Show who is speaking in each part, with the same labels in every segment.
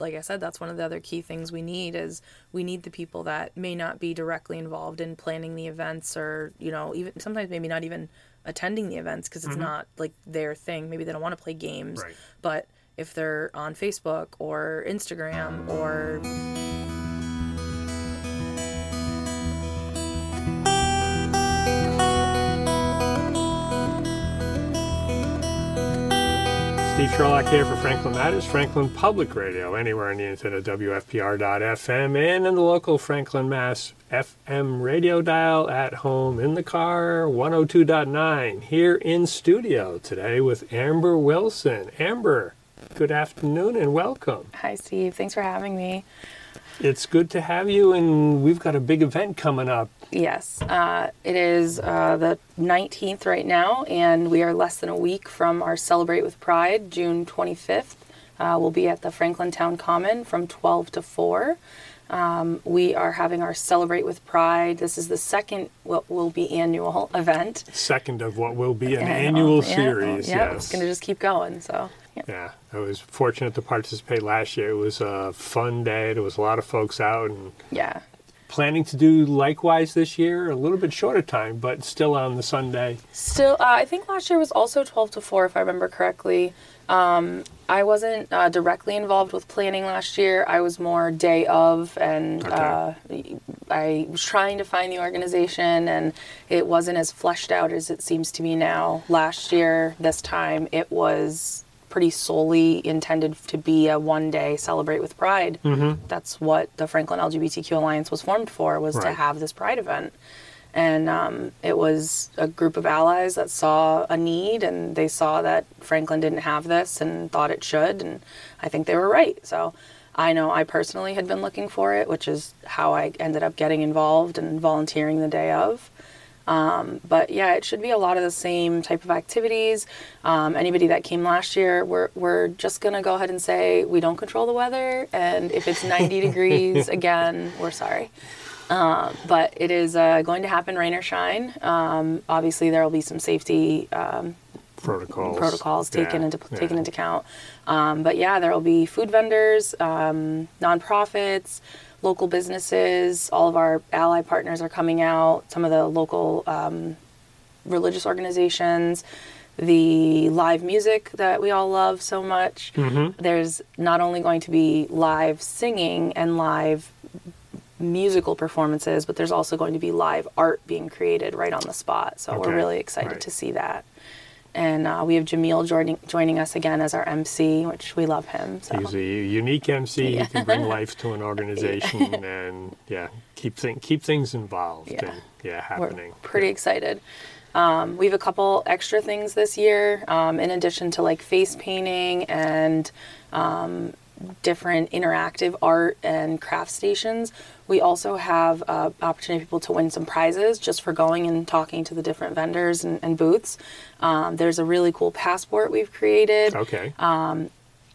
Speaker 1: like I said, that's one of the other key things we need is we need the people that may not be directly involved in planning the events or you know even sometimes maybe not even attending the events because it's mm-hmm. not like their thing. Maybe they don't want to play games,
Speaker 2: Right.
Speaker 1: but if they're on Facebook or Instagram or
Speaker 2: Sherlock here for Franklin Matters, Franklin Public Radio, anywhere on the internet, WFPR.FM, and in the local Franklin, Mass. FM radio dial at home, in the car, 102.9, here in studio today with Amber Wilson. Amber, good afternoon and welcome.
Speaker 1: Hi Steve, thanks for having me.
Speaker 2: It's good to have you, and we've got a big event coming up.
Speaker 1: Yes, uh, it is uh, the 19th right now, and we are less than a week from our Celebrate with Pride, June 25th. Uh, we'll be at the Franklin Town Common from 12 to 4. Um, we are having our Celebrate with Pride. This is the second, what will be annual event.
Speaker 2: Second of what will be an
Speaker 1: Annual,
Speaker 2: annual series.
Speaker 1: Yeah,
Speaker 2: yes.
Speaker 1: it's going to just keep going. So, yeah.
Speaker 2: Yeah, I was fortunate to participate last year. It was a fun day. There was a lot of folks out and
Speaker 1: yeah.
Speaker 2: planning to do likewise this year. A little bit shorter time, but still on the Sunday.
Speaker 1: Still, uh, I think last year was also 12 to 4, if I remember correctly. Um, I wasn't uh, directly involved with planning last year. I was more day of, and uh, I was trying to find the organization, and it wasn't as fleshed out as it seems to be now. Last year, this time, it was pretty solely intended to be a one day celebrate with pride.
Speaker 2: Mm-hmm.
Speaker 1: that's what the franklin lgbtq alliance was formed for was to have this pride event. And um, it was a group of allies that saw a need and they saw that franklin didn't have this and thought it should and i think they were right. So i know i personally had been looking for it which is how i ended up getting involved and volunteering the day of um, but yeah, it should be a lot of the same type of activities. Um, anybody that came last year, we're, we're just going to go ahead and say we don't control the weather. And if it's 90 degrees again, we're sorry. Um, but it is uh, going to happen rain or shine. Um, obviously, there will be some safety um,
Speaker 2: Protocols.
Speaker 1: protocols taken
Speaker 2: Yeah,
Speaker 1: into
Speaker 2: yeah.
Speaker 1: taken into account. Um, but yeah, there will be food vendors, um, nonprofits, local businesses. All of our ally partners are coming out. Some of the local um, religious organizations. The live music that we all love so much.
Speaker 2: Mm-hmm.
Speaker 1: There's not only going to be live singing and live musical performances, but there's also going to be live art being created right on the spot. So
Speaker 2: Okay,
Speaker 1: we're really excited
Speaker 2: right.
Speaker 1: to see that. And uh, we have Jamil joining, joining us again as our MC, which we love him. So
Speaker 2: He's a unique MC. Yeah. He can bring life to an organization and yeah, keep thing, keep things involved
Speaker 1: Yeah.
Speaker 2: and yeah,
Speaker 1: we're
Speaker 2: happening.
Speaker 1: pretty excited. Um, we have a couple extra things this year, um, in addition to like face painting and um, different interactive art and craft stations. We also have uh, opportunity for people to win some prizes just for going and talking to the different vendors and, and booths. Um, there's a really cool passport we've created.
Speaker 2: Okay.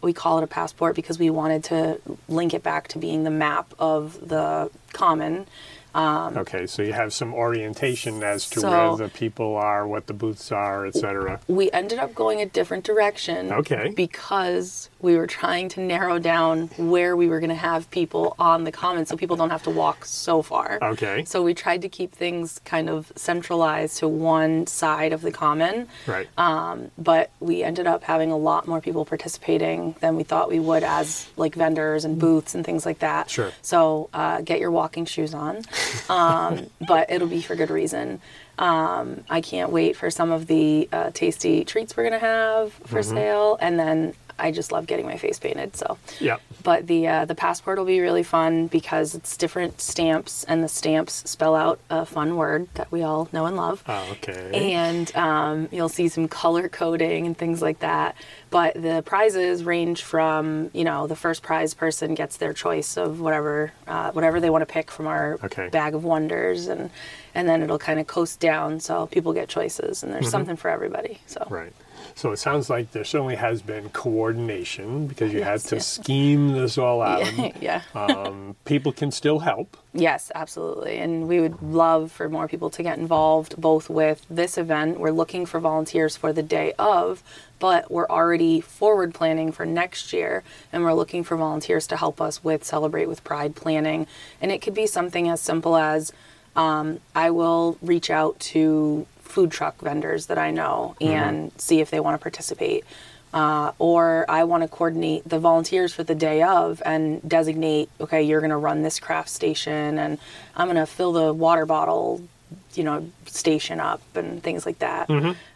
Speaker 1: we call it a passport because we wanted to link it back to being the map of the common.
Speaker 2: Okay. So you have some orientation as to
Speaker 1: So-
Speaker 2: where the people are, what the booths are, etc.
Speaker 1: We ended up going a different direction.
Speaker 2: Okay.
Speaker 1: Because we were trying to narrow down where we were going to have people on the common so people don't have to walk so far.
Speaker 2: Okay.
Speaker 1: So we tried to keep things kind of centralized to one side of the common.
Speaker 2: Right.
Speaker 1: Um, but we ended up having a lot more people participating than we thought we would as like vendors and booths and things like that.
Speaker 2: Sure.
Speaker 1: So uh, get your walking shoes on, um, but it'll be for good reason. Um, I can't wait for some of the uh, tasty treats we're gonna have for sale, and then I just love getting my face painted. So
Speaker 2: Yep.
Speaker 1: But the uh, the passport will be really fun because it's different stamps, and the stamps spell out a fun word that we all know and love
Speaker 2: Oh, okay.
Speaker 1: and um, you'll see some color coding and things like that. But the prizes range from you know the first prize person gets their choice of whatever uh, whatever they want to pick from our
Speaker 2: Okay.
Speaker 1: bag of wonders, and and then it'll kind of coast down so people get choices, and there's something for everybody. So
Speaker 2: Right. So it sounds like there certainly has been coordination because you had to
Speaker 1: yes.
Speaker 2: scheme this all out.
Speaker 1: yeah.
Speaker 2: um, people can still help.
Speaker 1: Yes, absolutely. And we would love for more people to get involved both with this event. We're looking for volunteers for the day of, but we're already forward planning for next year and we're looking for volunteers to help us with Celebrate with Pride planning. And it could be something as simple as um, I will reach out to food truck vendors that I know and see if they want to participate. Uh, or I want to coordinate the volunteers for the day of and designate, okay, you're going to run this craft station and I'm going to fill the water bottle, you know, station up and things like that.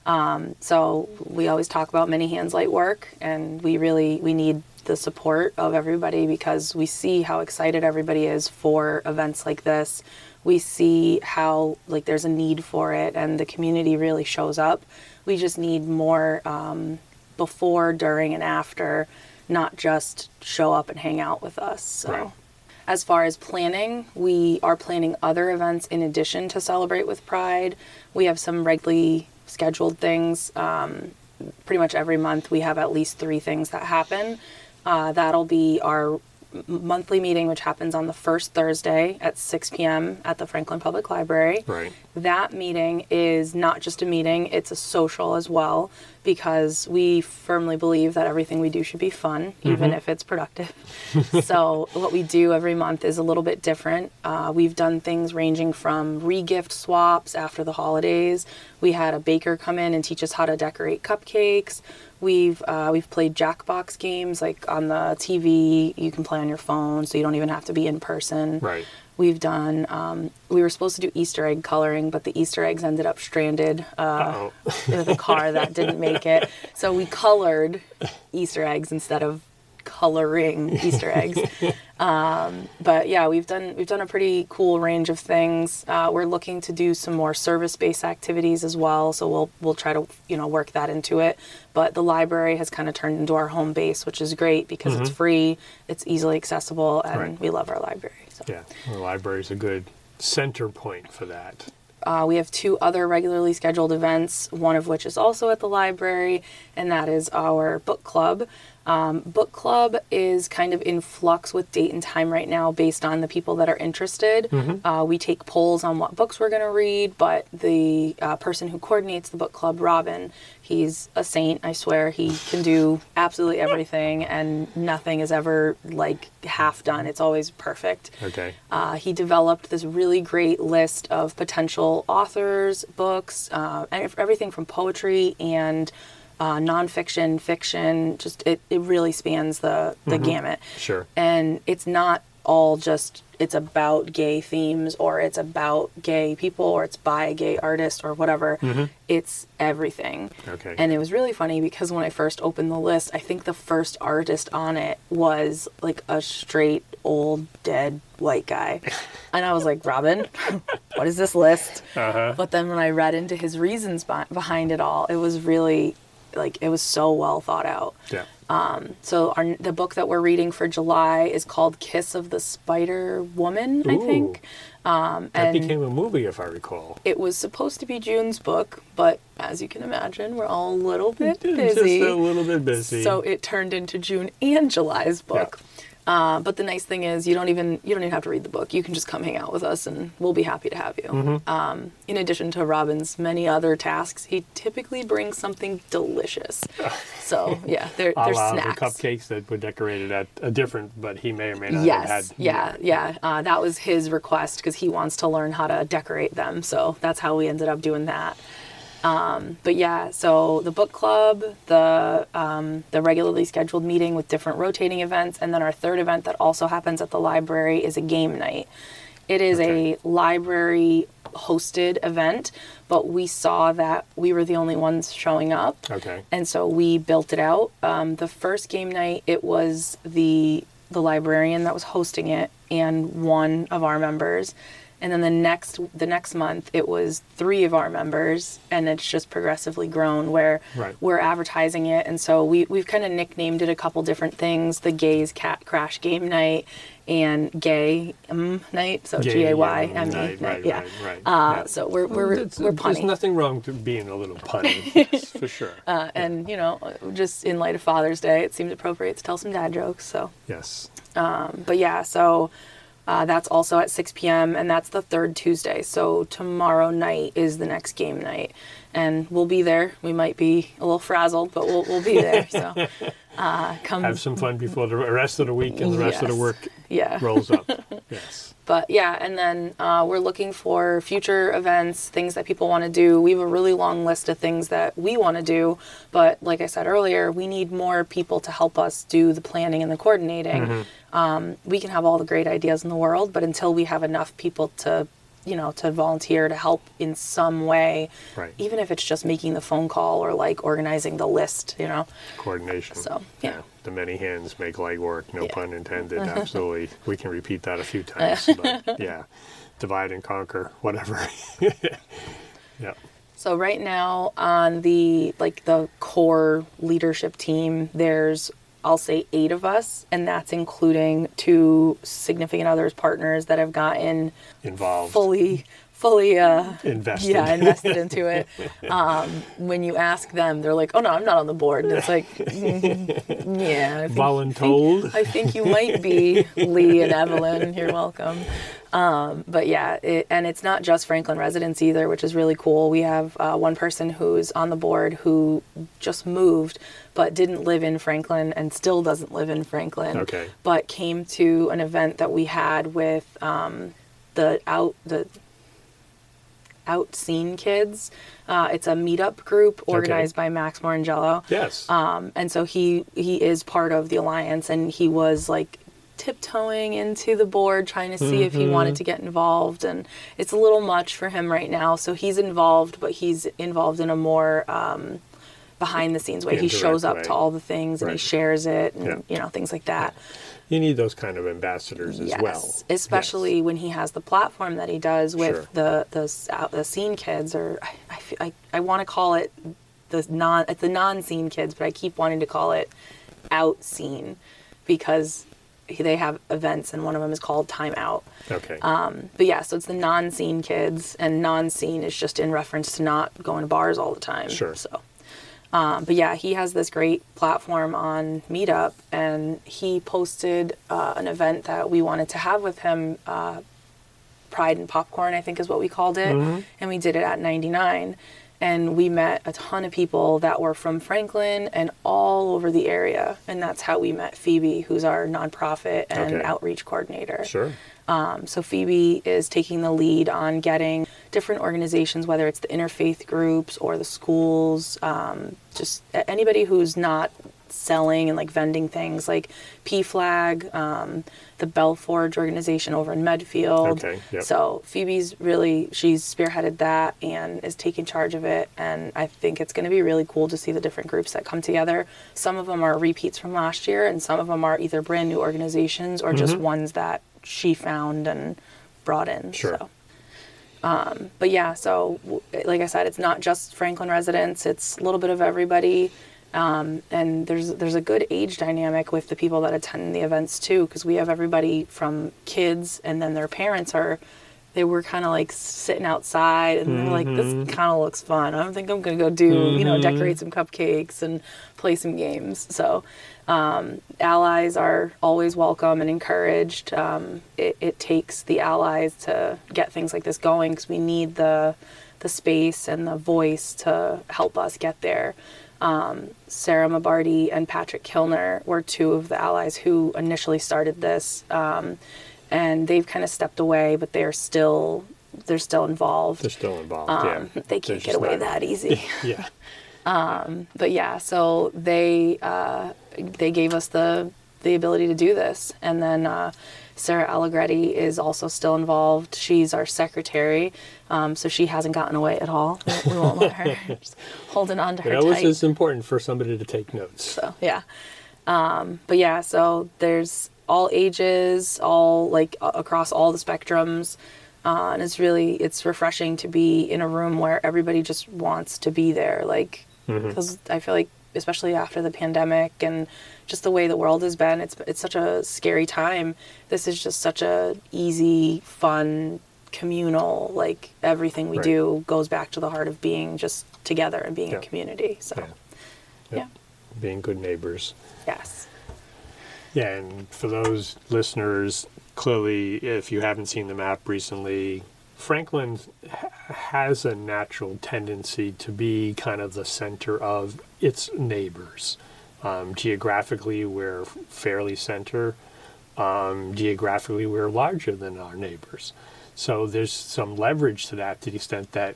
Speaker 1: Um, so we always talk about many hands light work and we really, we need the support of everybody because we see how excited everybody is for events like this. We see how like there's a need for it and the community really shows up. We just need more um, before, during, and after, not just show up and hang out with us. So.
Speaker 2: Right.
Speaker 1: As far as planning, we are planning other events in addition to Celebrate with Pride. We have some regularly scheduled things. Um, pretty much every month, we have at least three things that happen. Uh, that'll be our monthly meeting, which happens on the first Thursday at 6 p.m. at the Franklin Public Library.
Speaker 2: Right.
Speaker 1: That meeting is not just a meeting, it's a social as well, because we firmly believe that everything we do should be fun, even if it's productive. so, what we do every month is a little bit different. Uh, we've done things ranging from regift swaps after the holidays. We had a baker come in and teach us how to decorate cupcakes. We've uh, we've played Jackbox games like on the TV. You can play on your phone, so you don't even have to be in person.
Speaker 2: Right.
Speaker 1: We've done. Um, we were supposed to do Easter egg coloring, but the Easter eggs ended up stranded uh, with a car that didn't make it. So we colored Easter eggs instead of coloring Easter eggs. Um, but yeah, we've done we've done a pretty cool range of things. Uh, we're looking to do some more service-based activities as well, so we'll we'll try to you know work that into it. But the library has kind of turned into our home base, which is great because it's free, it's easily accessible, and
Speaker 2: Right.
Speaker 1: we love our library. So.
Speaker 2: yeah. The library is a good center point for that.
Speaker 1: Uh, we have two other regularly scheduled events, one of which is also at the library, and that is our book club. Um, book club is kind of in flux with date and time right now based on the people that are interested. Uh, we take polls on what books we're going to read, but the uh, person who coordinates the book club, Robin, he's a saint, I swear. He can do absolutely everything, and nothing is ever like half done. It's always perfect.
Speaker 2: Okay.
Speaker 1: Uh, he developed this really great list of potential authors, books, uh, and everything from poetry and uh, nonfiction, fiction. Just it, it really spans the the gamut.
Speaker 2: Sure.
Speaker 1: And it's not all just it's about gay themes or it's about gay people or it's by a gay artist or whatever. It's everything.
Speaker 2: Okay.
Speaker 1: And it was really funny because when I first opened the list, I think the first artist on it was like a straight old dead white guy. and I was like, Robin, what is this list?
Speaker 2: Uh-huh.
Speaker 1: But then when I read into his reasons behind it all, it was really like it was so well thought out.
Speaker 2: Yeah.
Speaker 1: So our the book that we're reading for July is called Kiss of the Spider Woman, I think. Um,
Speaker 2: that became a movie, if I recall.
Speaker 1: it was supposed to be June's book, but as you can imagine, we're all a little bit busy.
Speaker 2: Just a little bit busy.
Speaker 1: So it turned into June and July's book. Uh, but the nice thing is, you don't even you don't even have to read the book. You can just come hang out with us, and we'll be happy to have you.
Speaker 2: Mm-hmm.
Speaker 1: Um, in addition to Robin's many other tasks, he typically brings something delicious. So yeah, they're, they're
Speaker 2: la the
Speaker 1: snacks.
Speaker 2: cupcakes that were decorated at a different, but he may or may not
Speaker 1: Yes,
Speaker 2: have had.
Speaker 1: yeah, yeah. Uh, that was his request because he wants to learn how to decorate them. So that's how we ended up doing that. Um, but yeah, so the book club, the um, the regularly scheduled meeting with different rotating events, and then our third event that also happens at the library is a game night. It is
Speaker 2: Okay.
Speaker 1: a library hosted event, but we saw that we were the only ones showing up.
Speaker 2: Okay.
Speaker 1: And so we built it out. Um, the first game night, it was the the librarian that was hosting it and one of our members. And then the next the next month it was three of our members, and it's just progressively grown where
Speaker 2: Right.
Speaker 1: we're advertising it, and so we we've kind of nicknamed it a couple different things: the Gays Cat Crash Game Night and Gay um, Night, so
Speaker 2: Gay,
Speaker 1: G A Y
Speaker 2: yeah,
Speaker 1: M E
Speaker 2: night,
Speaker 1: night,
Speaker 2: right,
Speaker 1: yeah.
Speaker 2: right, right,
Speaker 1: Uh,
Speaker 2: yeah.
Speaker 1: So we're we're
Speaker 2: It's-
Speaker 1: we're
Speaker 2: There's
Speaker 1: punny.
Speaker 2: nothing wrong to being a little punny, yes, for sure.
Speaker 1: Uh, and you know, just in light of Father's Day, it seemed appropriate to tell some dad jokes. So,
Speaker 2: yes.
Speaker 1: but yeah, so uh, that's also at 6 p.m. and that's the third Tuesday. So tomorrow night is the next game night, and we'll be there. We might be a little frazzled, but we'll we'll be there. So uh, come,
Speaker 2: Have some fun before the rest of the week and the rest of the work
Speaker 1: yeah.
Speaker 2: rolls up. yes.
Speaker 1: But yeah, and then uh, we're looking for future events, things that people want to do. We have a really long list of things that we want to do, but like I said earlier, we need more people to help us do the planning and the coordinating. Um, we can have all the great ideas in the world, but until we have enough people to, you know, to volunteer to help in some way,
Speaker 2: Right.
Speaker 1: even if it's just making the phone call or like organizing the list, you know.
Speaker 2: Coordination.
Speaker 1: So, yeah.
Speaker 2: The many hands make light work, no
Speaker 1: Yeah.
Speaker 2: pun intended. Absolutely. We can repeat that a few times. but yeah. Divide and conquer, whatever. yeah.
Speaker 1: So right now on the like the core leadership team, there's I'll say eight of us, and that's including two significant others, partners that have gotten
Speaker 2: Involved.
Speaker 1: fully, fully, uh,
Speaker 2: Invested.
Speaker 1: yeah, invested into it. Um, when you ask them, they're like, "Oh no, I'm not on the board." And it's like, mm, yeah, I think,
Speaker 2: Voluntold.
Speaker 1: I think you might be Lee and Evelyn. You're welcome. Um, but yeah, it, and it's not just Franklin residents either, which is really cool. We have uh, one person who's on the board who just moved, but didn't live in Franklin and still doesn't live in Franklin.
Speaker 2: Okay.
Speaker 1: But came to an event that we had with um, the out the out scene kids. Uh, it's a meetup group organized by Max Morangello.
Speaker 2: yes.
Speaker 1: Um, and so he he is part of the alliance, and he was like tiptoeing into the board, trying to see if he
Speaker 2: Mm-hmm.
Speaker 1: wanted to get involved. And it's a little much for him right now, so he's involved, but he's involved in a more um, behind the scenes way. He shows up
Speaker 2: way.
Speaker 1: to all the things and he shares it, and
Speaker 2: Yeah.
Speaker 1: you know things like that.
Speaker 2: you need those kind of ambassadors as
Speaker 1: yes,
Speaker 2: well.
Speaker 1: especially
Speaker 2: Yes.
Speaker 1: when he has the platform that he does with
Speaker 2: Sure.
Speaker 1: the the out- the scene kids, or I I, feel- I, I want to call it the non it's the non scene kids, but I keep wanting to call it out scene because they have events and one of them is called Time Out.
Speaker 2: Okay.
Speaker 1: Um, but yeah, so it's the non scene kids, and non scene is just in reference to not going to bars all the time.
Speaker 2: Sure.
Speaker 1: So. Um, but yeah, he has this great platform on Meetup, and he posted uh, an event that we wanted to have with him. Uh, Pride and Popcorn, I think is what we called it, and we did it at 99. And we met a ton of people that were from Franklin and all over the area, and that's how we met Phoebe, who's our nonprofit and
Speaker 2: Okay.
Speaker 1: outreach coordinator.
Speaker 2: sure.
Speaker 1: Um, so Phoebe is taking the lead on getting different organizations, whether it's the interfaith groups or the schools, um, just anybody who's not selling and like vending things, like PFlag, um, the Bellforge organization over in Medfield.
Speaker 2: Okay, yep.
Speaker 1: So Phoebe's really she's spearheaded that and is taking charge of it, and I think it's going to be really cool to see the different groups that come together. Some of them are repeats from last year, and some of them are either brand new organizations or
Speaker 2: Mm-hmm.
Speaker 1: just ones that she found and brought in.
Speaker 2: Sure.
Speaker 1: So. Um, but yeah, so like I said, it's not just Franklin residents; it's a little bit of everybody. Um, and there's there's a good age dynamic with the people that attend the events too, because we have everybody from kids, and then their parents are. They were kind of like sitting outside, and they're like, "This kind of looks fun. I don't think I'm gonna go do you know decorate some cupcakes and play some games." So, um, allies are always welcome and encouraged. Um, it, it takes the allies to get things like this going because we need the the space and the voice to help us get there. Um, Sarah Mabardi and Patrick Kilner were two of the allies who initially started this, um, and they've kind of stepped away, but they're still they're still involved.
Speaker 2: They're still involved.
Speaker 1: Um,
Speaker 2: yeah.
Speaker 1: they
Speaker 2: They're
Speaker 1: can't get away
Speaker 2: not-
Speaker 1: that easy.
Speaker 2: Yeah.
Speaker 1: But yeah, so they uh, they gave us the the ability to do this, and then uh, Sarah Allegretti is also still involved. She's our secretary, um, so she hasn't gotten away at all. We, we won't let her. Just holding on to her
Speaker 2: It always
Speaker 1: tight.
Speaker 2: important for somebody to take notes.
Speaker 1: So yeah, um, but yeah, so there's all ages, all like across all the spectrums. uh, and it's really it's refreshing to be in a room where everybody just wants to be there like Mm-hmm. because i feel like especially after the pandemic and just the way the world has been it's it's such a scary time this is just such a easy fun communal like everything we
Speaker 2: Right.
Speaker 1: do goes back to the heart of being just together and being
Speaker 2: Yeah.
Speaker 1: a community so
Speaker 2: Yeah.
Speaker 1: yeah
Speaker 2: Being good neighbors.
Speaker 1: yes
Speaker 2: Yeah, and for those listeners, clearly, if you haven't seen the map recently, Franklin has a natural tendency to be kind of the center of its neighbors. Um, geographically, we're fairly center. Um, geographically, we're larger than our neighbors. So there's some leverage to that to the extent that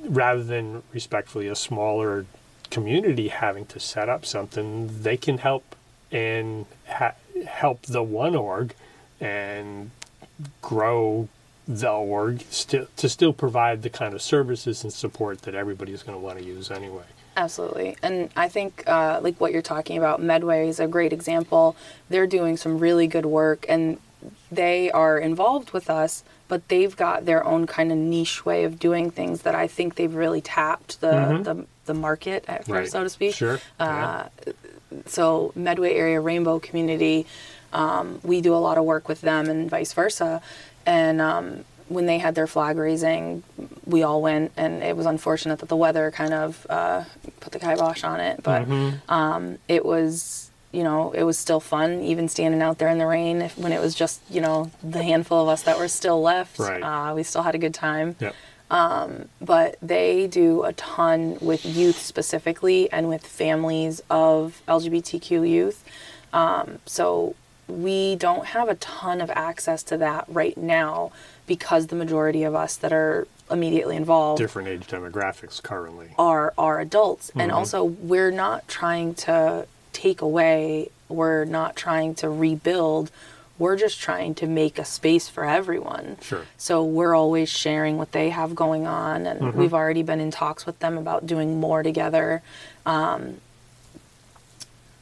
Speaker 2: rather than respectfully a smaller community having to set up something, they can help and ha- help the one org and grow the org still to still provide the kind of services and support that everybody's going to want to use anyway.
Speaker 1: Absolutely. And I think, uh, like what you're talking about, Medway is a great example. They're doing some really good work and they are involved with us, but they've got their own kind of niche way of doing things that I think they've really tapped the, the, the market, uh, so to speak.
Speaker 2: Sure.
Speaker 1: Uh, so Medway area Rainbow community, um, we do a lot of work with them and vice versa. And um, when they had their flag raising, we all went, and it was unfortunate that the weather kind of uh, put the kibosh on it. But um, it was, you know, it was still fun, even standing out there in the rain if, when it was just, you know, the handful of us that were still left.
Speaker 2: Right.
Speaker 1: Uh, we still had a good time
Speaker 2: Yep.
Speaker 1: but they do a ton with youth specifically and with families of LGBTQ youth. Um, so we don't have a ton of access to that right now because the majority of us that are immediately involved
Speaker 2: Different age demographics currently.
Speaker 1: are are adults. And also we're not trying to take away we're not trying to rebuild. We're just trying to make a space for everyone.
Speaker 2: Sure.
Speaker 1: so we're always sharing what they have going on and we've already been in talks with them about doing more together. Um,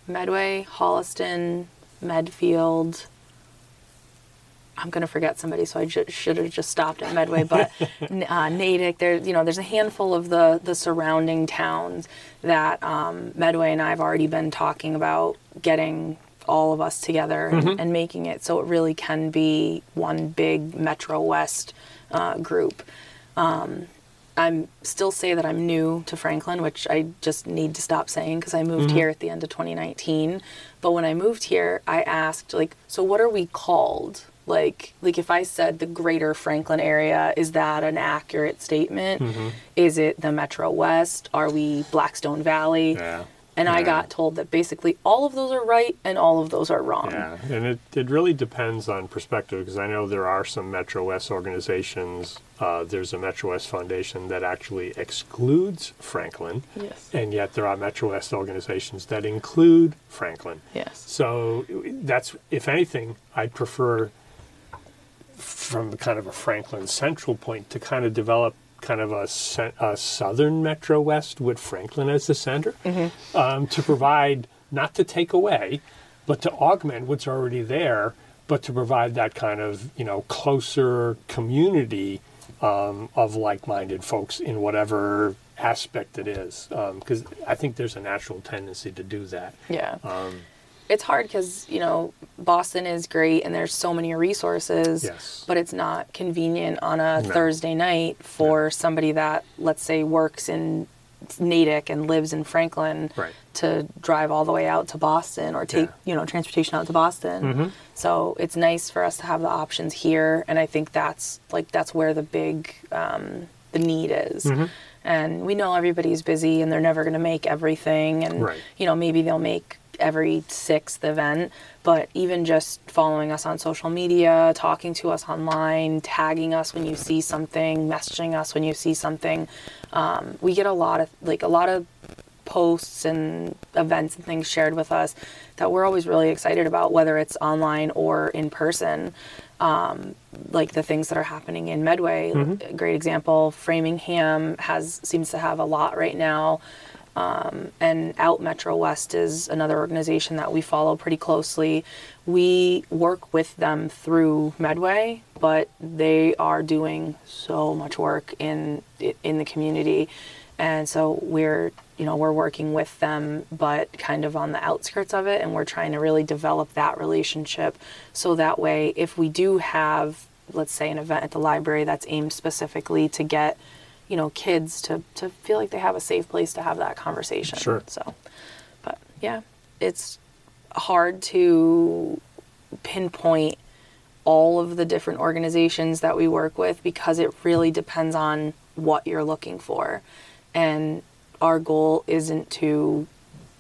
Speaker 1: medway holliston medfield I'm gonna forget somebody, so I ju- should have just stopped at Medway. But uh, Natick, there, you know, there's a handful of the the surrounding towns that um, Medway and I have already been talking about getting all of us together and, and making it so it really can be one big Metro West uh, group. Um, I'm still say that I'm new to Franklin, which I just need to stop saying because I moved mm-hmm. here at the end of 2019. But when I moved here, I asked like, so what are we called? Like, like if I said the Greater Franklin area, is that an accurate statement? Mm-hmm. Is it the Metro West? Are we Blackstone Valley?
Speaker 2: Yeah.
Speaker 1: And I got told that basically all of those are right and all of those are wrong.
Speaker 2: Yeah, and it, it really depends on perspective because I know there are some Metro West organizations. Uh, there's a Metro West Foundation that actually excludes Franklin,
Speaker 1: Yes.
Speaker 2: and yet there are Metro West organizations that include Franklin.
Speaker 1: Yes.
Speaker 2: So that's, if anything, I'd prefer from kind of a Franklin central point to kind of develop kind of a, a southern Metro West with Franklin as the center um, to provide, not to take away, but to augment what's already there, but to provide that kind of, you know, closer community um, of like-minded folks in whatever aspect it is. Because I think there's a natural tendency to do that.
Speaker 1: Yeah.
Speaker 2: Um,
Speaker 1: it's hard because you know Boston is great and there's so many resources,
Speaker 2: Yes.
Speaker 1: but it's not convenient on a
Speaker 2: No.
Speaker 1: Thursday night for somebody that let's say works in Natick and lives in Franklin
Speaker 2: Right.
Speaker 1: to drive all the way out to Boston or take
Speaker 2: Yeah.
Speaker 1: you know transportation out to Boston.
Speaker 2: Mm-hmm.
Speaker 1: So it's nice for us to have the options here, and I think that's like that's where the big um, the need is.
Speaker 2: Mm-hmm.
Speaker 1: And we know everybody's busy and they're never going to make everything, and
Speaker 2: Right.
Speaker 1: you know maybe they'll make every sixth event, but even just following us on social media, talking to us online, tagging us when you see something, messaging us when you see something, um, we get a lot of like a lot of posts and events and things shared with us that we're always really excited about, whether it's online or in person. Um, like the things that are happening in Medway, a great example. Framingham has seems to have a lot right now. Um, and Out Metro West is another organization that we follow pretty closely. We work with them through Medway, but they are doing so much work in in the community, and so we're you know we're working with them, but kind of on the outskirts of it, and we're trying to really develop that relationship so that way if we do have let's say an event at the library that's aimed specifically to get you know kids to to feel like they have a safe place to have that conversation
Speaker 2: Sure.
Speaker 1: so but yeah it's hard to pinpoint all of the different organizations that we work with because it really depends on what you're looking for and our goal isn't to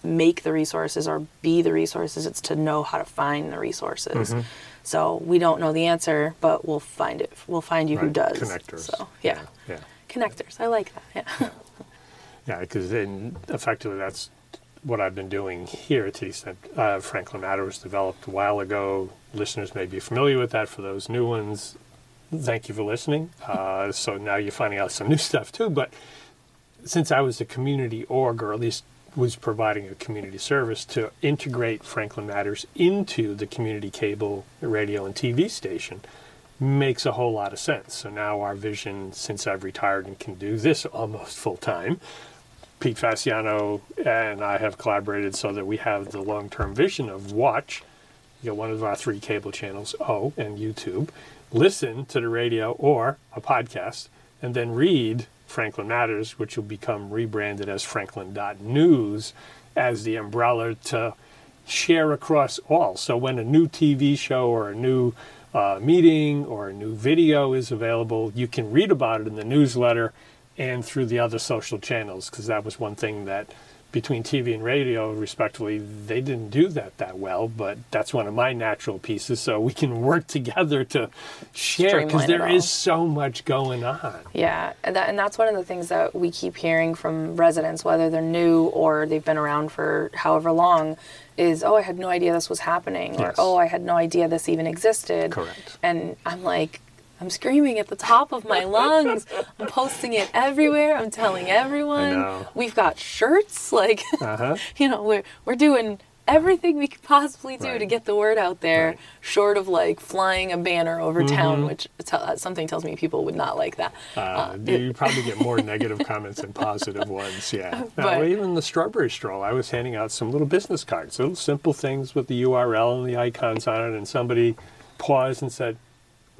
Speaker 1: make the resources or be the resources it's to know how to find the resources
Speaker 2: Mm-hmm.
Speaker 1: so we don't know the answer but we'll find it we'll find you who does
Speaker 2: Connectors.
Speaker 1: so yeah
Speaker 2: Yeah.
Speaker 1: Connectors i like that yeah
Speaker 2: Yeah, because effectively that's what I've been doing here to the extent uh, Franklin Matter was developed a while ago. Listeners may be familiar with that. For those new ones, thank you for listening. Uh, so now you're finding out some new stuff too. But since I was a community org, or at least was providing a community service to integrate Franklin Matters into the community cable radio and TV station, makes a whole lot of sense. So now our vision, since I've retired and can do this almost full time, Pete Fasciano and I have collaborated so that we have the long term vision of watch, you know, one of our three cable channels, O and YouTube, listen to the radio or a podcast, and then read Franklin Matters, which will become rebranded as Franklin.news as the umbrella to share across all. So when a new TV show or a new uh, meeting or a new video is available, you can read about it in the newsletter and through the other social channels because that was one thing that between TV and radio, respectively, they didn't do that that well. But that's one of my natural pieces, so we can work together to share because there is so much going on.
Speaker 1: Yeah, and, that, and that's one of the things that we keep hearing from residents, whether they're new or they've been around for however long, is, oh, I had no idea this was happening, or oh, I had no idea this even existed.
Speaker 2: Correct.
Speaker 1: And I'm like, I'm screaming at the top of my lungs. I'm posting it everywhere. I'm telling everyone. We've got shirts, like,
Speaker 2: Uh huh.
Speaker 1: you know, we're we're doing everything we could possibly do to get the word out there,
Speaker 2: Right. Mm-hmm.
Speaker 1: short of like flying a banner over town, which tell, something tells me people would not like that.
Speaker 2: Uh,
Speaker 1: it-
Speaker 2: you probably get more negative comments than positive ones. Yeah.
Speaker 1: But-
Speaker 2: Now, even the strawberry stroll, I was handing out some little business cards, little simple things with the URL and the icons on it, and somebody paused and said,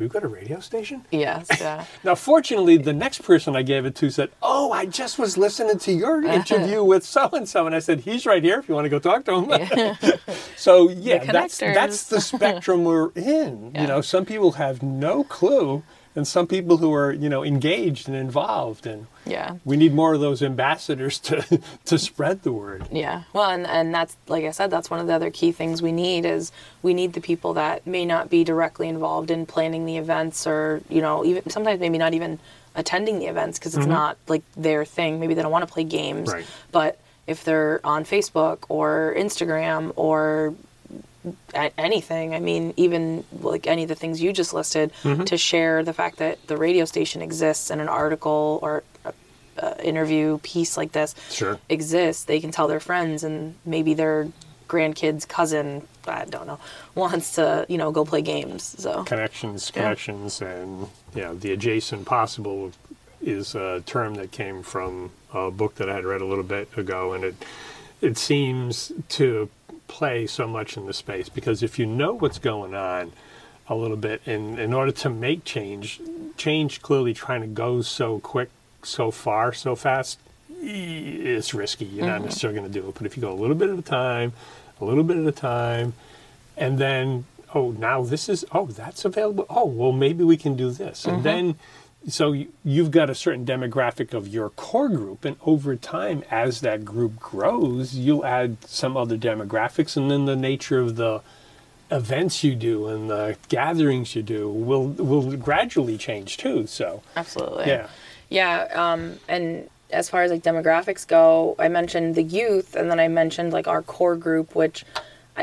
Speaker 2: "We've got a radio station."
Speaker 1: Yes, yeah.
Speaker 2: Now, fortunately, the next person I gave it to said, "Oh, I just was listening to your uh-huh. interview with so and so," and I said, "He's right here. If you want to go talk to him." so yeah, that's that's the spectrum we're in.
Speaker 1: Yeah.
Speaker 2: You know, some people have no clue, and some people who are you know engaged and involved, and
Speaker 1: Yeah.
Speaker 2: we need more of those ambassadors to to spread the word.
Speaker 1: Yeah. Well, and, and that's, like I said, that's one of the other key things we need is we need the people that may not be directly involved in planning the events or, you know, even sometimes maybe not even attending the events because it's not like their thing. Maybe they don't want to play games.
Speaker 2: Mm-hmm. Right.
Speaker 1: But if they're on Facebook or Instagram or anything. I mean, even like any of the things you just listed,
Speaker 2: Mm-hmm.
Speaker 1: to share the fact that the radio station exists and an article or a, a interview piece like this
Speaker 2: Sure.
Speaker 1: exists, they can tell their friends and maybe their grandkid's cousin, I don't know, wants to, you know, go play games. So
Speaker 2: connections,
Speaker 1: Yeah.
Speaker 2: connections, and yeah, the adjacent possible is a term that came from a book that I had read a little bit ago, and it it seems to play so much in the space because if you know what's going on a little bit, in in order to make change, change clearly trying to go so quick, so far, so fast, it's risky. You're not mm-hmm. necessarily going to do it, but if you go a little bit at a time, a little bit at a time, and then oh now this is oh that's available oh well maybe we can do this. And mm-hmm. then so you, you've got a certain demographic of your core group and over time as that group grows you'll add some other demographics and then the nature of the events you do and the gatherings you do will will gradually change too so
Speaker 1: absolutely.
Speaker 2: yeah
Speaker 1: Yeah, um, and as far as like demographics go, I mentioned the youth, and then I mentioned like our core group, which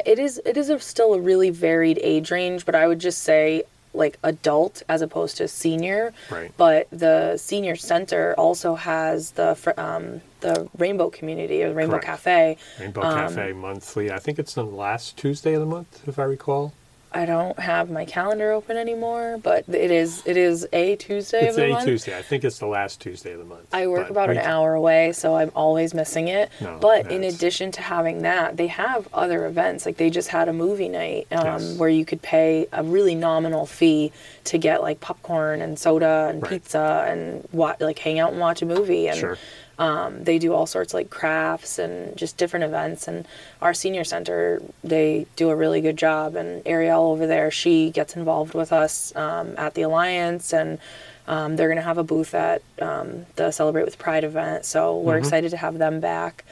Speaker 1: it is it is a, still a really varied age range. But I would just say like adult as opposed to senior.
Speaker 2: Right.
Speaker 1: But the senior center also has the um, the Rainbow Community or Rainbow
Speaker 2: Correct.
Speaker 1: Cafe.
Speaker 2: Rainbow
Speaker 1: Um,
Speaker 2: Cafe monthly. I think it's the last Tuesday of the month, if I recall.
Speaker 1: I don't have my calendar open anymore, but it is it is a Tuesday
Speaker 2: It's
Speaker 1: of the
Speaker 2: a
Speaker 1: month.
Speaker 2: Tuesday. I think it's the last Tuesday of the month.
Speaker 1: I work
Speaker 2: But
Speaker 1: about an hour away, so I'm always missing it.
Speaker 2: No,
Speaker 1: but in addition to having that, they have other events. Like they just had a movie night um,
Speaker 2: Yes.
Speaker 1: where you could pay a really nominal fee to get like popcorn and soda and
Speaker 2: Right.
Speaker 1: pizza and wa- like hang out and watch a movie. And
Speaker 2: Sure.
Speaker 1: Um, they do all sorts like crafts and just different events. And our senior center, they do a really good job. And Ariel over there, she gets involved with us um, at the Alliance, and um, they're going to have a booth at um, the Celebrate with Pride event. So we're excited to have them back.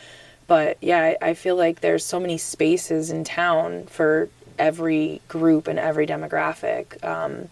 Speaker 1: But yeah, I, I feel like there's so many spaces in town for every group and every demographic. Um,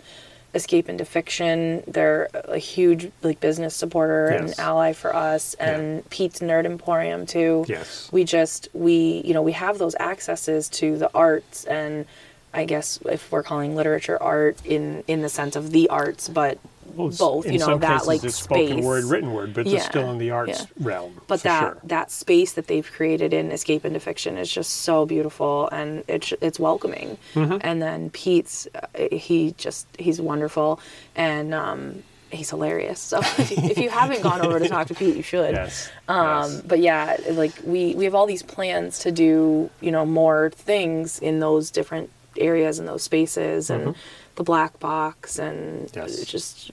Speaker 1: Escape into Fiction, they're a huge like business supporter and ally for us, and Pete's Nerd Emporium too.
Speaker 2: Yes.
Speaker 1: We just we you know we have those accesses to the arts and I guess if we're calling literature art in in the sense of the arts, but
Speaker 2: Well,
Speaker 1: both,
Speaker 2: in
Speaker 1: you know,
Speaker 2: some
Speaker 1: that, like,
Speaker 2: it's spoken word, written word, but
Speaker 1: Yeah,
Speaker 2: it's still in the arts
Speaker 1: yeah.
Speaker 2: realm.
Speaker 1: but
Speaker 2: for
Speaker 1: that
Speaker 2: sure.
Speaker 1: that space that they've created in Escape into Fiction is just so beautiful and it's it's welcoming.
Speaker 2: Mm-hmm.
Speaker 1: And then Pete's uh, he just he's wonderful and um, he's hilarious. So if you, if you haven't gone over to talk to Pete, you should.
Speaker 2: Yes.
Speaker 1: Um,
Speaker 2: yes.
Speaker 1: But yeah, like we we have all these plans to do you know more things in those different areas and those spaces and the black box and.
Speaker 2: Yes.
Speaker 1: just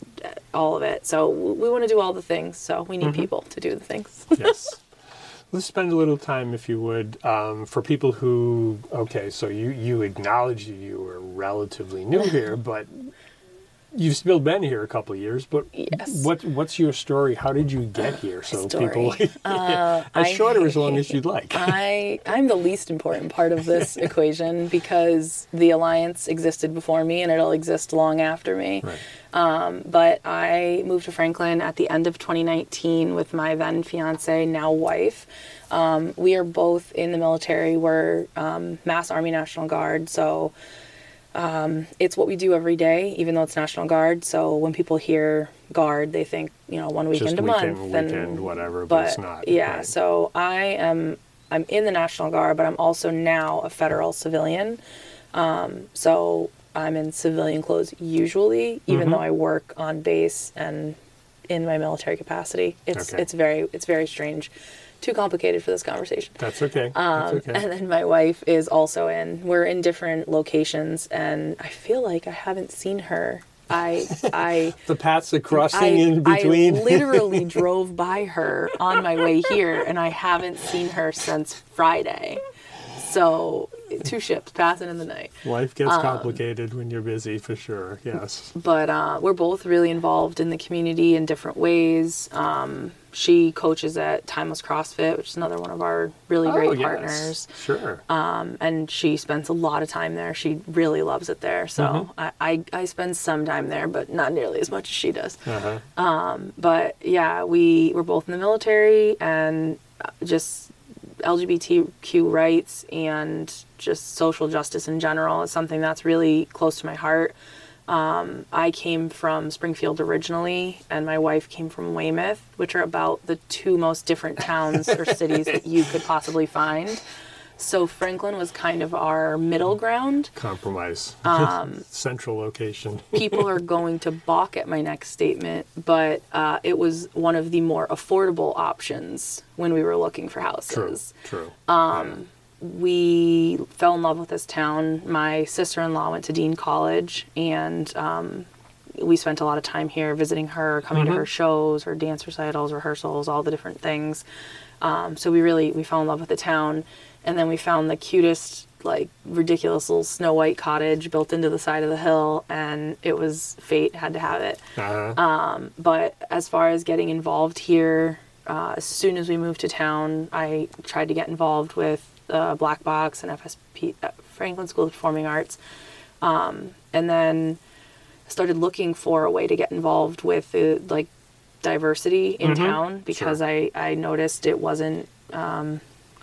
Speaker 1: all of it. So we want to do all the things. So we need
Speaker 2: Mm-hmm.
Speaker 1: people to do the things.
Speaker 2: yes. Let's spend a little time, if you would, um, for people who, okay, so you, you acknowledge you were relatively new here, but you've still been here a couple of years. But
Speaker 1: Yes.
Speaker 2: what what's your story? How did you get here? So people,
Speaker 1: Story. Uh,
Speaker 2: as
Speaker 1: I-
Speaker 2: short or as long as you'd like.
Speaker 1: I I'm the least important part of this equation because the alliance existed before me and it'll exist long after me.
Speaker 2: right.
Speaker 1: But I moved to Franklin at the end of 2019 with my then fiance, now wife. Um, we are both in the military. We're um, Mass Army National Guard, so um, it's what we do every day, even though it's National Guard. So when people hear Guard, they think you know one weekend
Speaker 2: Just
Speaker 1: a
Speaker 2: weekend,
Speaker 1: month,
Speaker 2: weekend,
Speaker 1: and
Speaker 2: whatever, but, it's not.
Speaker 1: yeah,
Speaker 2: right.
Speaker 1: so I am I'm in the National Guard, but I'm also now a federal civilian. Um, so I'm in civilian clothes usually, even
Speaker 2: Mm-hmm.
Speaker 1: though I work on base and in my military capacity. It's
Speaker 2: Okay.
Speaker 1: it's very it's very strange. Too complicated for this conversation.
Speaker 2: That's okay.
Speaker 1: Um,
Speaker 2: That's okay.
Speaker 1: And then my wife is also in. We're in different locations, and I feel like I haven't seen her. I I
Speaker 2: the paths are crossing
Speaker 1: I,
Speaker 2: in between.
Speaker 1: I literally drove by her on my way here, and I haven't seen her since Friday. So, two ships passing in the night.
Speaker 2: Life gets
Speaker 1: um,
Speaker 2: complicated when you're busy, for sure. Yes.
Speaker 1: But uh, we're both really involved in the community in different ways. Um, she coaches at Timeless CrossFit, which is another one of our really great
Speaker 2: oh, yes.
Speaker 1: partners.
Speaker 2: Sure.
Speaker 1: um, and she spends a lot of time there. She really loves it there. So
Speaker 2: Mm-hmm.
Speaker 1: I, I, I spend some time there, but not nearly as much as she does.
Speaker 2: uh-huh.
Speaker 1: But yeah, we were both in the military and uh, just LGBTQ rights and just social justice in general is something that's really close to my heart. Um, I came from Springfield originally, and my wife came from Weymouth, which are about the two most different towns or cities that you could possibly find. So Franklin was kind of our middle ground.
Speaker 2: Compromise.
Speaker 1: Um,
Speaker 2: Central location.
Speaker 1: People are going to balk at my next statement, but uh, it was one of the more affordable options when we were looking for
Speaker 2: True.
Speaker 1: houses.
Speaker 2: True.
Speaker 1: Um, we fell in love with this town. My sister in law went to Dean College, and um, we spent a lot of time here visiting her, coming to her shows, her dance recitals, rehearsals, all the different things. Um, so we really we fell in love with the town, and then we found the cutest, like ridiculous little Snow White cottage built into the side of the hill, and it was fate had to have it.
Speaker 2: Uh-huh.
Speaker 1: But as far as getting involved here, uh, as soon as we moved to town, I tried to get involved with uh, Black Box and FSP, uh, Franklin School of Performing Arts, um, and then started looking for a way to get involved with the like diversity in town because
Speaker 2: Sure.
Speaker 1: I I noticed it wasn't. Um,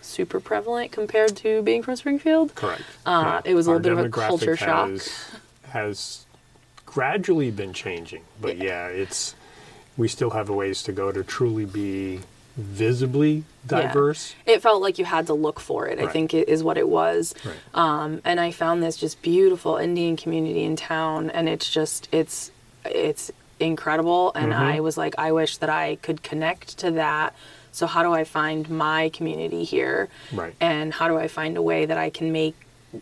Speaker 1: super prevalent compared to being from Springfield.
Speaker 2: Correct.
Speaker 1: Uh, it was a
Speaker 2: Our
Speaker 1: little bit of a culture shock.
Speaker 2: Has, has gradually been changing. But yeah, it's we still have a ways to go to truly be visibly
Speaker 1: Yeah.
Speaker 2: diverse.
Speaker 1: It felt like you had to look for it. I think it is what it was.
Speaker 2: Right.
Speaker 1: Um, and I found this just beautiful Indian community in town, and it's just it's it's incredible. And
Speaker 2: Mm-hmm.
Speaker 1: I was like, I wish that I could connect to that. So how do I find my community here?
Speaker 2: Right.
Speaker 1: And how do I find a way that I can make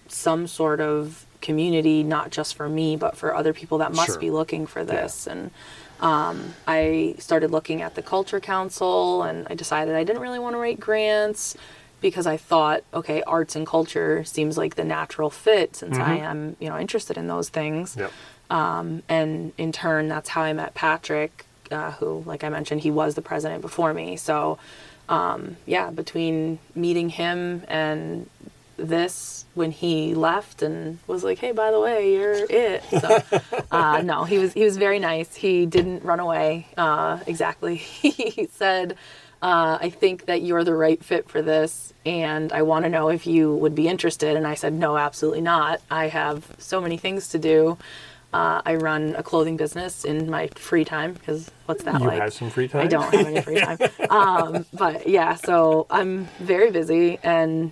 Speaker 1: some sort of community not just for me but for other people that must
Speaker 2: Sure.
Speaker 1: be looking for this and um, I started looking at the Culture Council and I decided I didn't really want to write grants because I thought, okay, arts and culture seems like the natural fit since I am, you know, interested in those things.
Speaker 2: Yep.
Speaker 1: And in turn, that's how I met Patrick, uh, who, like I mentioned, he was the president before me. So, um, yeah, between meeting him and this when he left and was like, "Hey, by the way, you're it." So, uh, no, he was he was very nice. He didn't run away. Uh, exactly, he said, uh, "I think that you're the right fit for this, and I want to know if you would be interested." And I said, "No, absolutely not. I have so many things to do." Uh, I run a clothing business in my free time because what's that
Speaker 2: You
Speaker 1: like?
Speaker 2: You have some free time.
Speaker 1: I don't have any free time. um, but yeah, so I'm very busy, and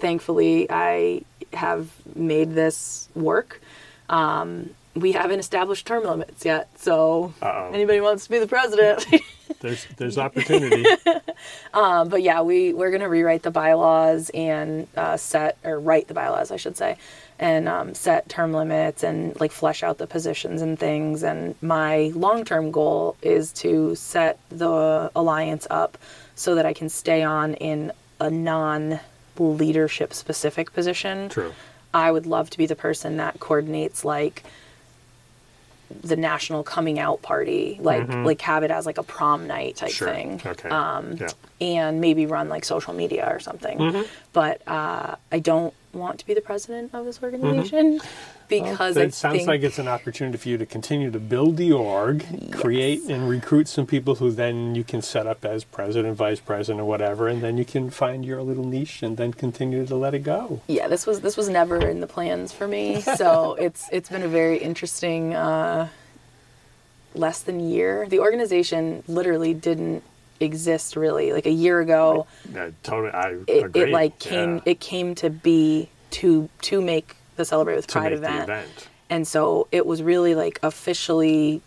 Speaker 1: thankfully, I have made this work. Um, we haven't established term limits yet, so
Speaker 2: Uh-oh.
Speaker 1: anybody wants to be the president.
Speaker 2: There's there's opportunity.
Speaker 1: um, but yeah, we we're gonna rewrite the bylaws and uh, set or write the bylaws, I should say, and um, set term limits and like flesh out the positions and things. And my long term goal is to set the alliance up so that I can stay on in a non leadership specific position.
Speaker 2: True.
Speaker 1: I would love to be the person that coordinates like the national coming out party, like like have it as like a prom night type
Speaker 2: Mm-hmm. Sure.
Speaker 1: thing
Speaker 2: Okay.
Speaker 1: um,
Speaker 2: yeah.
Speaker 1: and maybe run like social media or something.
Speaker 2: Mm-hmm.
Speaker 1: But uh, I don't want to be the president of this organization because
Speaker 2: That
Speaker 1: I
Speaker 2: Mm-hmm. sounds
Speaker 1: think
Speaker 2: like it's an opportunity for you to continue to build the org, create and recruit some people who then you can set up as president, vice president, or whatever, and then you can find your little niche and then continue to let it go.
Speaker 1: yeah, this was this was never in the plans for me. So it's it's been a very interesting uh, less than year. The organization literally didn't exist really. Like a year ago,
Speaker 2: Uh, totally, I
Speaker 1: it,
Speaker 2: agree.
Speaker 1: it like came
Speaker 2: yeah,
Speaker 1: it came to be to to make the Celebrate with Pride event.
Speaker 2: event.
Speaker 1: And so it was really like officially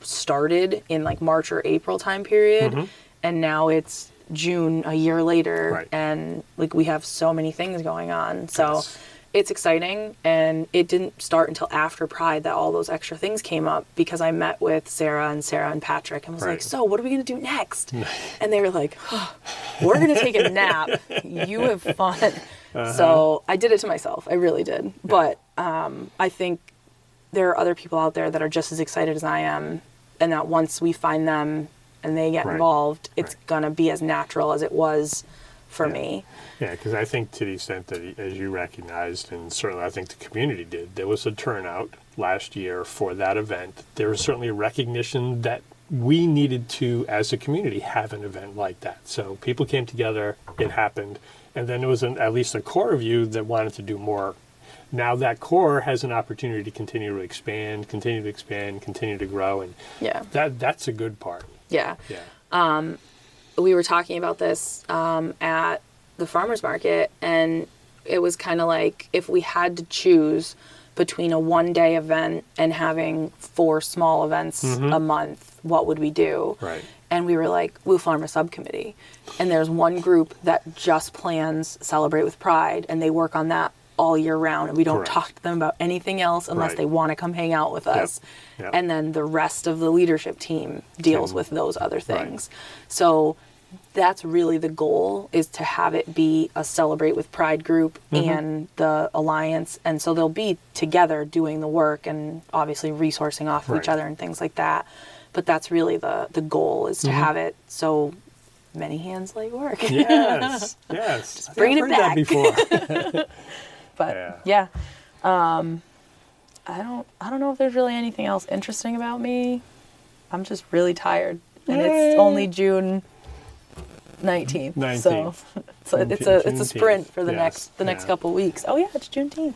Speaker 1: started in like March or April time period. And now it's June a year later.
Speaker 2: Mm-hmm. Right.
Speaker 1: And like we have so many things going on. So
Speaker 2: Yes.
Speaker 1: It's exciting. And it didn't start until after Pride that all those extra things came up because I met with Sarah and Sarah and Patrick and was like, so what are we going to do next? and they were like, "Huh, we're going to take a nap. You have fun.
Speaker 2: Uh-huh.
Speaker 1: So I did it to myself. I really did. But um, I think there are other people out there that are just as excited as I am, and that once we find them and they get
Speaker 2: Right.
Speaker 1: involved, it's
Speaker 2: Right.
Speaker 1: gonna be as natural as it was for
Speaker 2: Yeah.
Speaker 1: me.
Speaker 2: Yeah, because I think to the extent that, as you recognized, and certainly I think the community did, there was a turnout last year for that event. There was certainly a recognition that we needed to, as a community, have an event like that. So people came together, it happened, and then there was an, at least a core of you that wanted to do more. Now that core has an opportunity to continue to expand, continue to expand, continue to grow, and
Speaker 1: Yeah.
Speaker 2: that that's a good part.
Speaker 1: Yeah.
Speaker 2: Yeah.
Speaker 1: Um, we were talking about this um, at the farmers market and it was kind of like if we had to choose between a one day event and having four small events a month what would we do
Speaker 2: Right.
Speaker 1: and we were like we'll form a subcommittee and there's one group that just plans celebrate with pride and they work on that all year round and we don't
Speaker 2: Correct.
Speaker 1: talk to them about anything else unless
Speaker 2: Right.
Speaker 1: they want to come hang out with us
Speaker 2: Yep.
Speaker 1: and then the rest of the leadership team deals
Speaker 2: Can-
Speaker 1: with those other things so that's really the goal is to have it be a celebrate with pride group
Speaker 2: Mm-hmm.
Speaker 1: and the alliance and so they'll be together doing the work and obviously resourcing off of each other and things like that but that's really the the goal is
Speaker 2: Mm-hmm.
Speaker 1: to have it so many hands like work
Speaker 2: Yes. yes. Think
Speaker 1: bringing it
Speaker 2: back that before.
Speaker 1: but
Speaker 2: Yeah.
Speaker 1: yeah, Um, i don't i don't know if there's really anything else interesting about me i'm just really tired and it's
Speaker 2: Eh.
Speaker 1: only june 19th, so
Speaker 2: 19th.
Speaker 1: so it's a it's a sprint for the
Speaker 2: yes,
Speaker 1: next the next
Speaker 2: yeah.
Speaker 1: couple weeks oh yeah it's juneteenth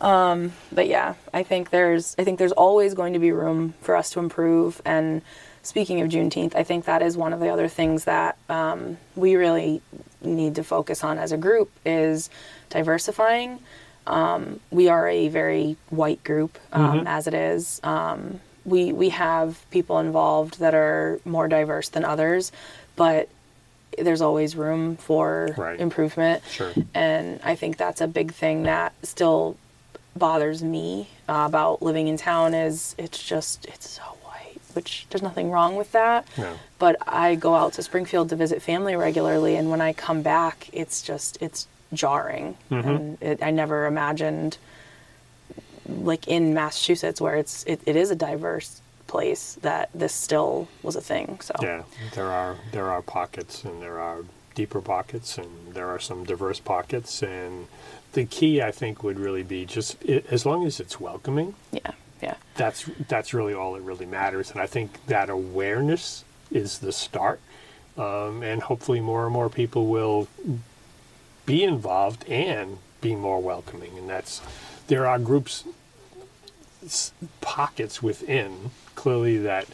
Speaker 1: Um, but yeah, I think there's I think there's always going to be room for us to improve. And speaking of Juneteenth, I think that is one of the other things that um, we really need to focus on as a group is diversifying. Um, we are a very white group um, as it is. Um, we we have people involved that are more diverse than others, but there's always room for
Speaker 2: Right.
Speaker 1: improvement.
Speaker 2: Sure.
Speaker 1: And I think that's a big thing that still bothers me uh, about living in town is it's just it's so white, which there's nothing wrong with that.
Speaker 2: No.
Speaker 1: But I go out to Springfield to visit family regularly, and when I come back, it's just it's jarring,
Speaker 2: Mm-hmm.
Speaker 1: and it, I never imagined like in Massachusetts where it's it, it is a diverse place that this still was a thing. So
Speaker 2: Yeah, there are there are pockets and there are deeper pockets and there are some diverse pockets and the key I think would really be just i as long as it's welcoming.
Speaker 1: yeah, yeah,
Speaker 2: That's that's really all that really matters, and I think that awareness is the start. Um, and hopefully, more and more people will be involved and be more welcoming. And that's there are groups, pockets within clearly that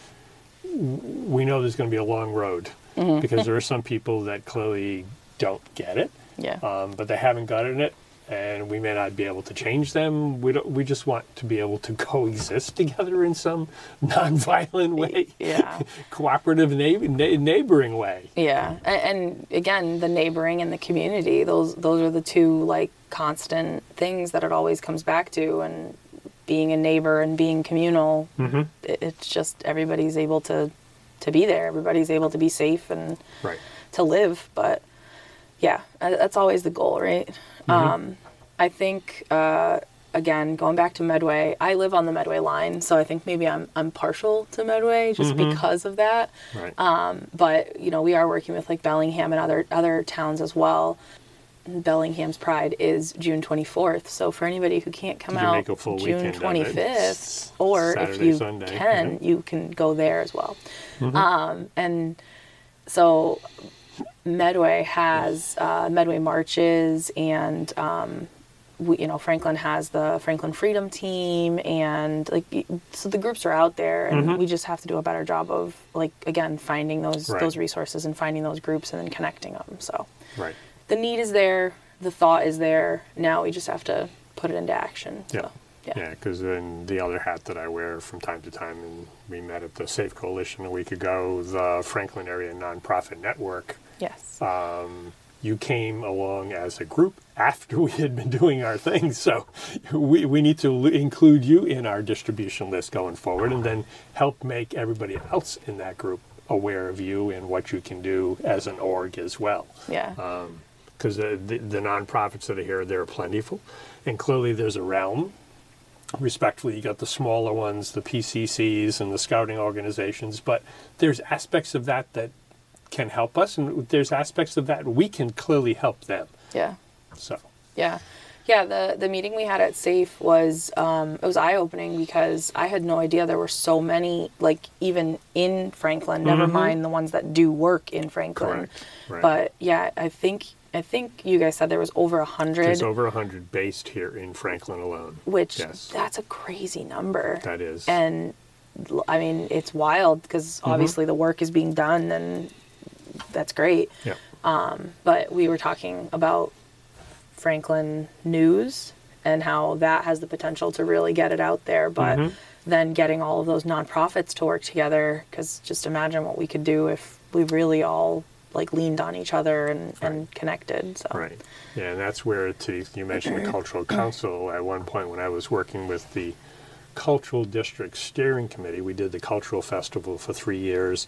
Speaker 2: we know there's going to be a long road because there are some people that clearly don't get it
Speaker 1: yeah.
Speaker 2: um, but they haven't gotten it, and we may not be able to change them. We don't. We just want to be able to coexist together in some nonviolent way,
Speaker 1: Yeah.
Speaker 2: cooperative neigh- neigh- neighboring way.
Speaker 1: Yeah, A- and again, the neighboring and the community; those those are the two like constant things that it always comes back to. And being a neighbor and being communal,
Speaker 2: mm-hmm.
Speaker 1: it's just everybody's able to to be there. Everybody's able to be safe and
Speaker 2: Right.
Speaker 1: to live. But yeah, that's always the goal, right? Um, I think uh, again, going back to Medway, I live on the Medway line, so I think maybe I'm I'm partial to Medway just because of that.
Speaker 2: Right.
Speaker 1: Um, but you know, we are working with like Bellingham and other other towns as well. Bellingham's Pride is June 24th. So for anybody who can't come out
Speaker 2: make a full
Speaker 1: June
Speaker 2: weekend of it.
Speaker 1: 25th, or if you
Speaker 2: Sunday,
Speaker 1: can, you can go there as well.
Speaker 2: Mm-hmm.
Speaker 1: Um, and so Medway has uh, Medway marches, and um, we, you know Franklin has the Franklin Freedom Team, and like so the groups are out there, and we just have to do a better job of like again finding those
Speaker 2: Mm-hmm. Right.
Speaker 1: those resources and finding those groups and then connecting them. So
Speaker 2: right.
Speaker 1: The need is there, the thought is there. Now we just have to put it into action.
Speaker 2: Yeah.
Speaker 1: So, yeah.
Speaker 2: Yeah, because then the other hat that I wear from time to time, and we met at the Safe Coalition a week ago, the Franklin Area Nonprofit Network.
Speaker 1: Yes.
Speaker 2: Um, you came along as a group after we had been doing our thing, so we, we need to l- include you in our distribution list going forward, and then help make everybody else in that group aware of you and what you can do as an org as well
Speaker 1: yeah.
Speaker 2: Because the, the, the nonprofits that are here, they're plentiful. And clearly there's a realm. Respectfully, you got the smaller ones, the PCCs and the scouting organizations, but there's aspects of that that can help us, and there's aspects of that we can clearly help them.
Speaker 1: yeah.
Speaker 2: So,
Speaker 1: Yeah. Yeah, the, the meeting we had at SAFE was um, it was eye opening because I had no idea there were so many like even in Franklin. Never mind the ones that do work in Franklin.
Speaker 2: Mm-hmm. Correct. Right.
Speaker 1: But yeah, I think I think you guys said there was over a hundred,
Speaker 2: there's over 100 based here in Franklin alone.
Speaker 1: which
Speaker 2: Yes.
Speaker 1: that's a crazy number.
Speaker 2: That is.
Speaker 1: and I mean it's wild because
Speaker 2: Mm-hmm.
Speaker 1: obviously the work is being done and that's great.
Speaker 2: yeah.
Speaker 1: Um, but we were talking about Franklin News and how that has the potential to really get it out there. But
Speaker 2: Mm-hmm.
Speaker 1: then getting all of those nonprofits to work together, because just imagine what we could do if we really all like leaned on each other and, and connected. So
Speaker 2: Right. Yeah, and that's where to you mentioned the cultural council. At one point, when I was working with the cultural district steering committee, we did the cultural festival for three years.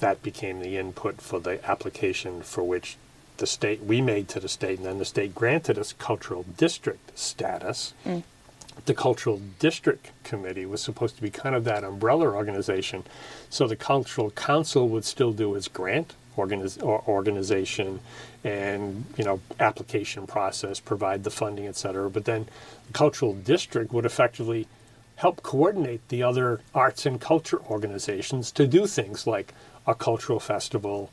Speaker 2: That became the input for the application for which the state we made to the state, and then the state granted us cultural district status. Mm. The cultural district committee was supposed to be kind of that umbrella organization, so the cultural council would still do its grant organiz- or organization and you know application process, provide the funding, et cetera. But then the cultural district would effectively help coordinate the other arts and culture organizations to do things like a cultural festival.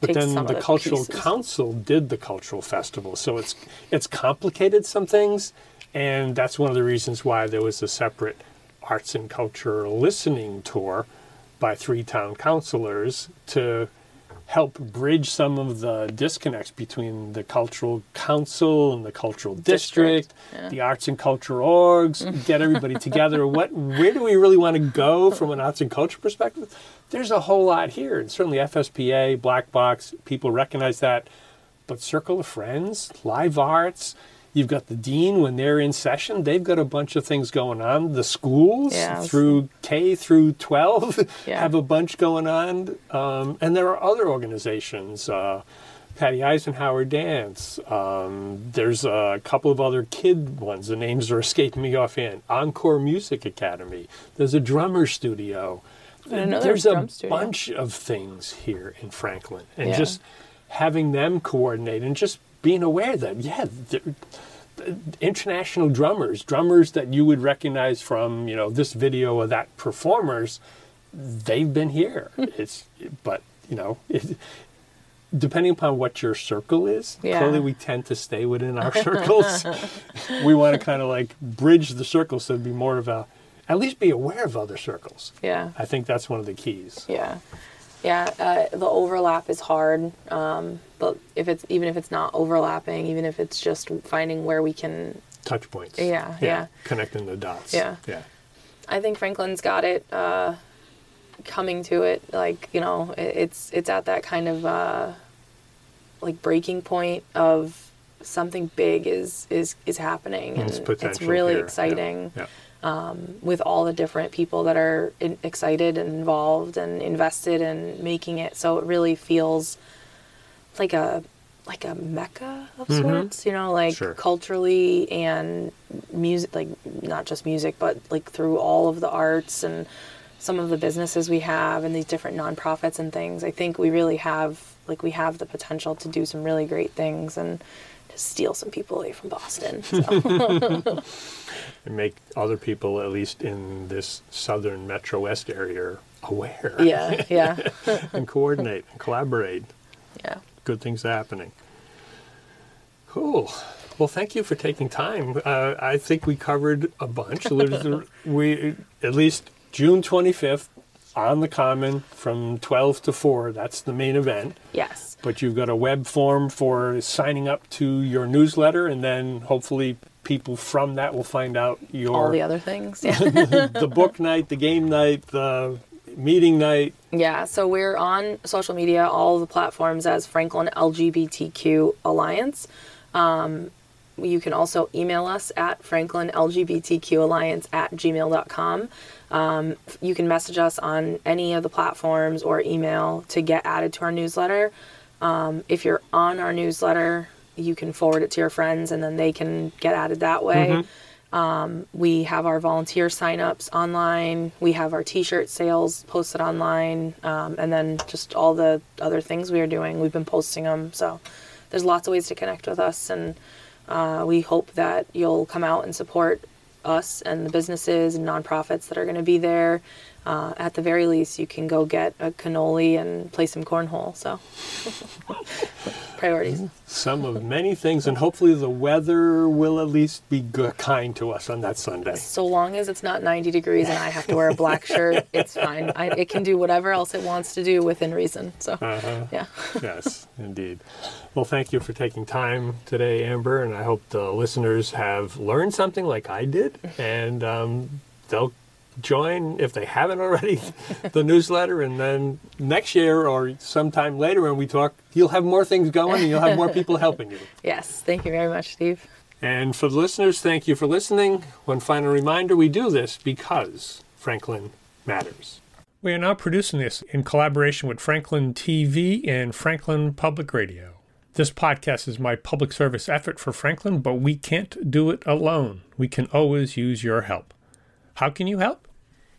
Speaker 2: But
Speaker 1: Take
Speaker 2: then the
Speaker 1: the
Speaker 2: cultural
Speaker 1: pieces.
Speaker 2: council did the cultural festival, so it's it's complicated some things, And that's one of the reasons why there was a separate arts and culture listening tour by three town councilors to help bridge some of the disconnects between the cultural council and the cultural district,
Speaker 1: District, yeah.
Speaker 2: the arts and culture orgs, get everybody together. What, where do we really want to go from an arts and culture perspective? There's a whole lot here, and certainly FSPA, Black Box, people recognize that. But Circle of Friends, Live Arts, you've got the dean when they're in session. They've got a bunch of things going on. The schools
Speaker 1: Yeah.
Speaker 2: through K through 12
Speaker 1: Yeah.
Speaker 2: have a bunch going on. Um, and there are other organizations. Uh, Patty Eisenhower Dance. Um, there's a couple of other kid ones. The names are escaping me offhand. Encore Music Academy. There's a drummer studio.
Speaker 1: know
Speaker 2: There's
Speaker 1: a
Speaker 2: a
Speaker 1: studio.
Speaker 2: bunch of things here in Franklin, and
Speaker 1: Yeah.
Speaker 2: just having them coordinate and just being aware that yeah, international drummers, drummers that you would recognize from you know this video or that performers, they've been here. Hmm. it's but you know. It, Depending upon what your circle is,
Speaker 1: Yeah.
Speaker 2: clearly we tend to stay within our circles. we want to kind of like bridge the circles so to be more of a, at least be aware of other circles.
Speaker 1: Yeah.
Speaker 2: I think that's one of the keys.
Speaker 1: Yeah, yeah. Uh, the overlap is hard, um, but if it's even if it's not overlapping, even if it's just finding where we can,
Speaker 2: Touch points.
Speaker 1: Yeah, yeah.
Speaker 2: Connecting the dots.
Speaker 1: Yeah.
Speaker 2: Yeah.
Speaker 1: I think Franklin's got it uh, coming to it. Like you know, it, it's it's at that kind of uh, like breaking point of something big is is is happening, and
Speaker 2: There's
Speaker 1: it's
Speaker 2: potential
Speaker 1: really
Speaker 2: here. Yeah.
Speaker 1: exciting.
Speaker 2: Yeah.
Speaker 1: with all the different people that are in, excited and involved and invested in making it so it really feels like a like a mecca of sorts you know like
Speaker 2: Mm-hmm. Sure.
Speaker 1: culturally and music like not just music but like through all of the arts and some of the businesses we have and these different nonprofits and things i think we really have like we have the potential to do some really great things and steal some people away from boston so.
Speaker 2: And make other people, at least in this southern Metro West area, aware.
Speaker 1: yeah yeah
Speaker 2: and coordinate and collaborate.
Speaker 1: yeah
Speaker 2: Good things happening. Cool. Well, thank you for taking time. Uh, I think we covered a bunch. We at least June 25th on the Common from 12 to 4. That's the main event.
Speaker 1: yes
Speaker 2: but you've got a web form for signing up to your newsletter, and then hopefully people from that will find out your
Speaker 1: all the other things. Yeah.
Speaker 2: the book night, the game night, the meeting night.
Speaker 1: yeah. So we're on social media, all the platforms as Franklin LGBTQ Alliance. Um, you can also email us at franklinlgbtqalliance at gmail.com. Um, you can message us on any of the platforms or email to get added to our newsletter. Um, if you're on our newsletter, you can forward it to your friends and then they can get added that way. Um, we have our volunteer signups online. We have our t-shirt sales posted online, um, and then just all the other things we are doing. We've been posting them, so there's lots of ways to connect with us, and uh, we hope that you'll come out and support us and the businesses and nonprofits that are going to be there. Uh, at the very least, you can go get a cannoli and play some cornhole. So, priorities.
Speaker 2: Some of many things, and hopefully the weather will at least be good, kind to us on that Sunday.
Speaker 1: So long as it's not 90 degrees and I have to wear a black shirt, it's fine. I, it can do whatever else it wants to do within reason. So,
Speaker 2: Uh-huh.
Speaker 1: yeah.
Speaker 2: yes, indeed. Well, thank you for taking time today, Amber, and I hope the listeners have learned something like I did, and um, they'll join if they haven't already the newsletter, and then next year or sometime later when we talk, you'll have more things going and you'll have more people helping you.
Speaker 1: Yes. Thank you very much, Steve.
Speaker 2: And for the listeners, thank you for listening. One final reminder we do this because Franklin matters. We are now producing this in collaboration with Franklin TV and Franklin Public Radio. This podcast is my public service effort for Franklin, but we can't do it alone. We can always use your help. How can you help?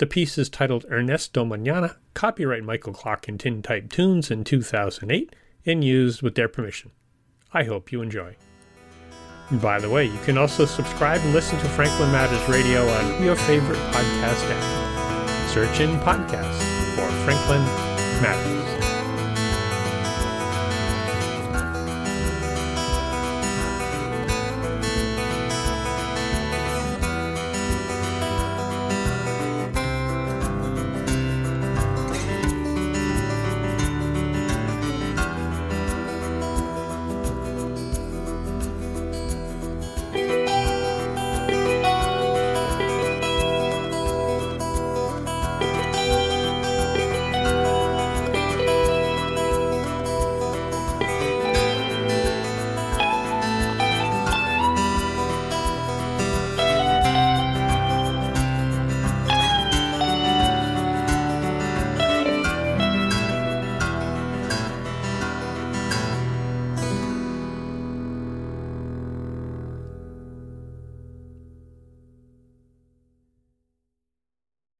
Speaker 2: The piece is titled Ernesto Manana, copyright Michael Clark and Tintype Tunes in 2008, and used with their permission. I hope you enjoy. And by the way, you can also subscribe and listen to Franklin Matters Radio on your favorite podcast app. Search in podcasts for Franklin Matters.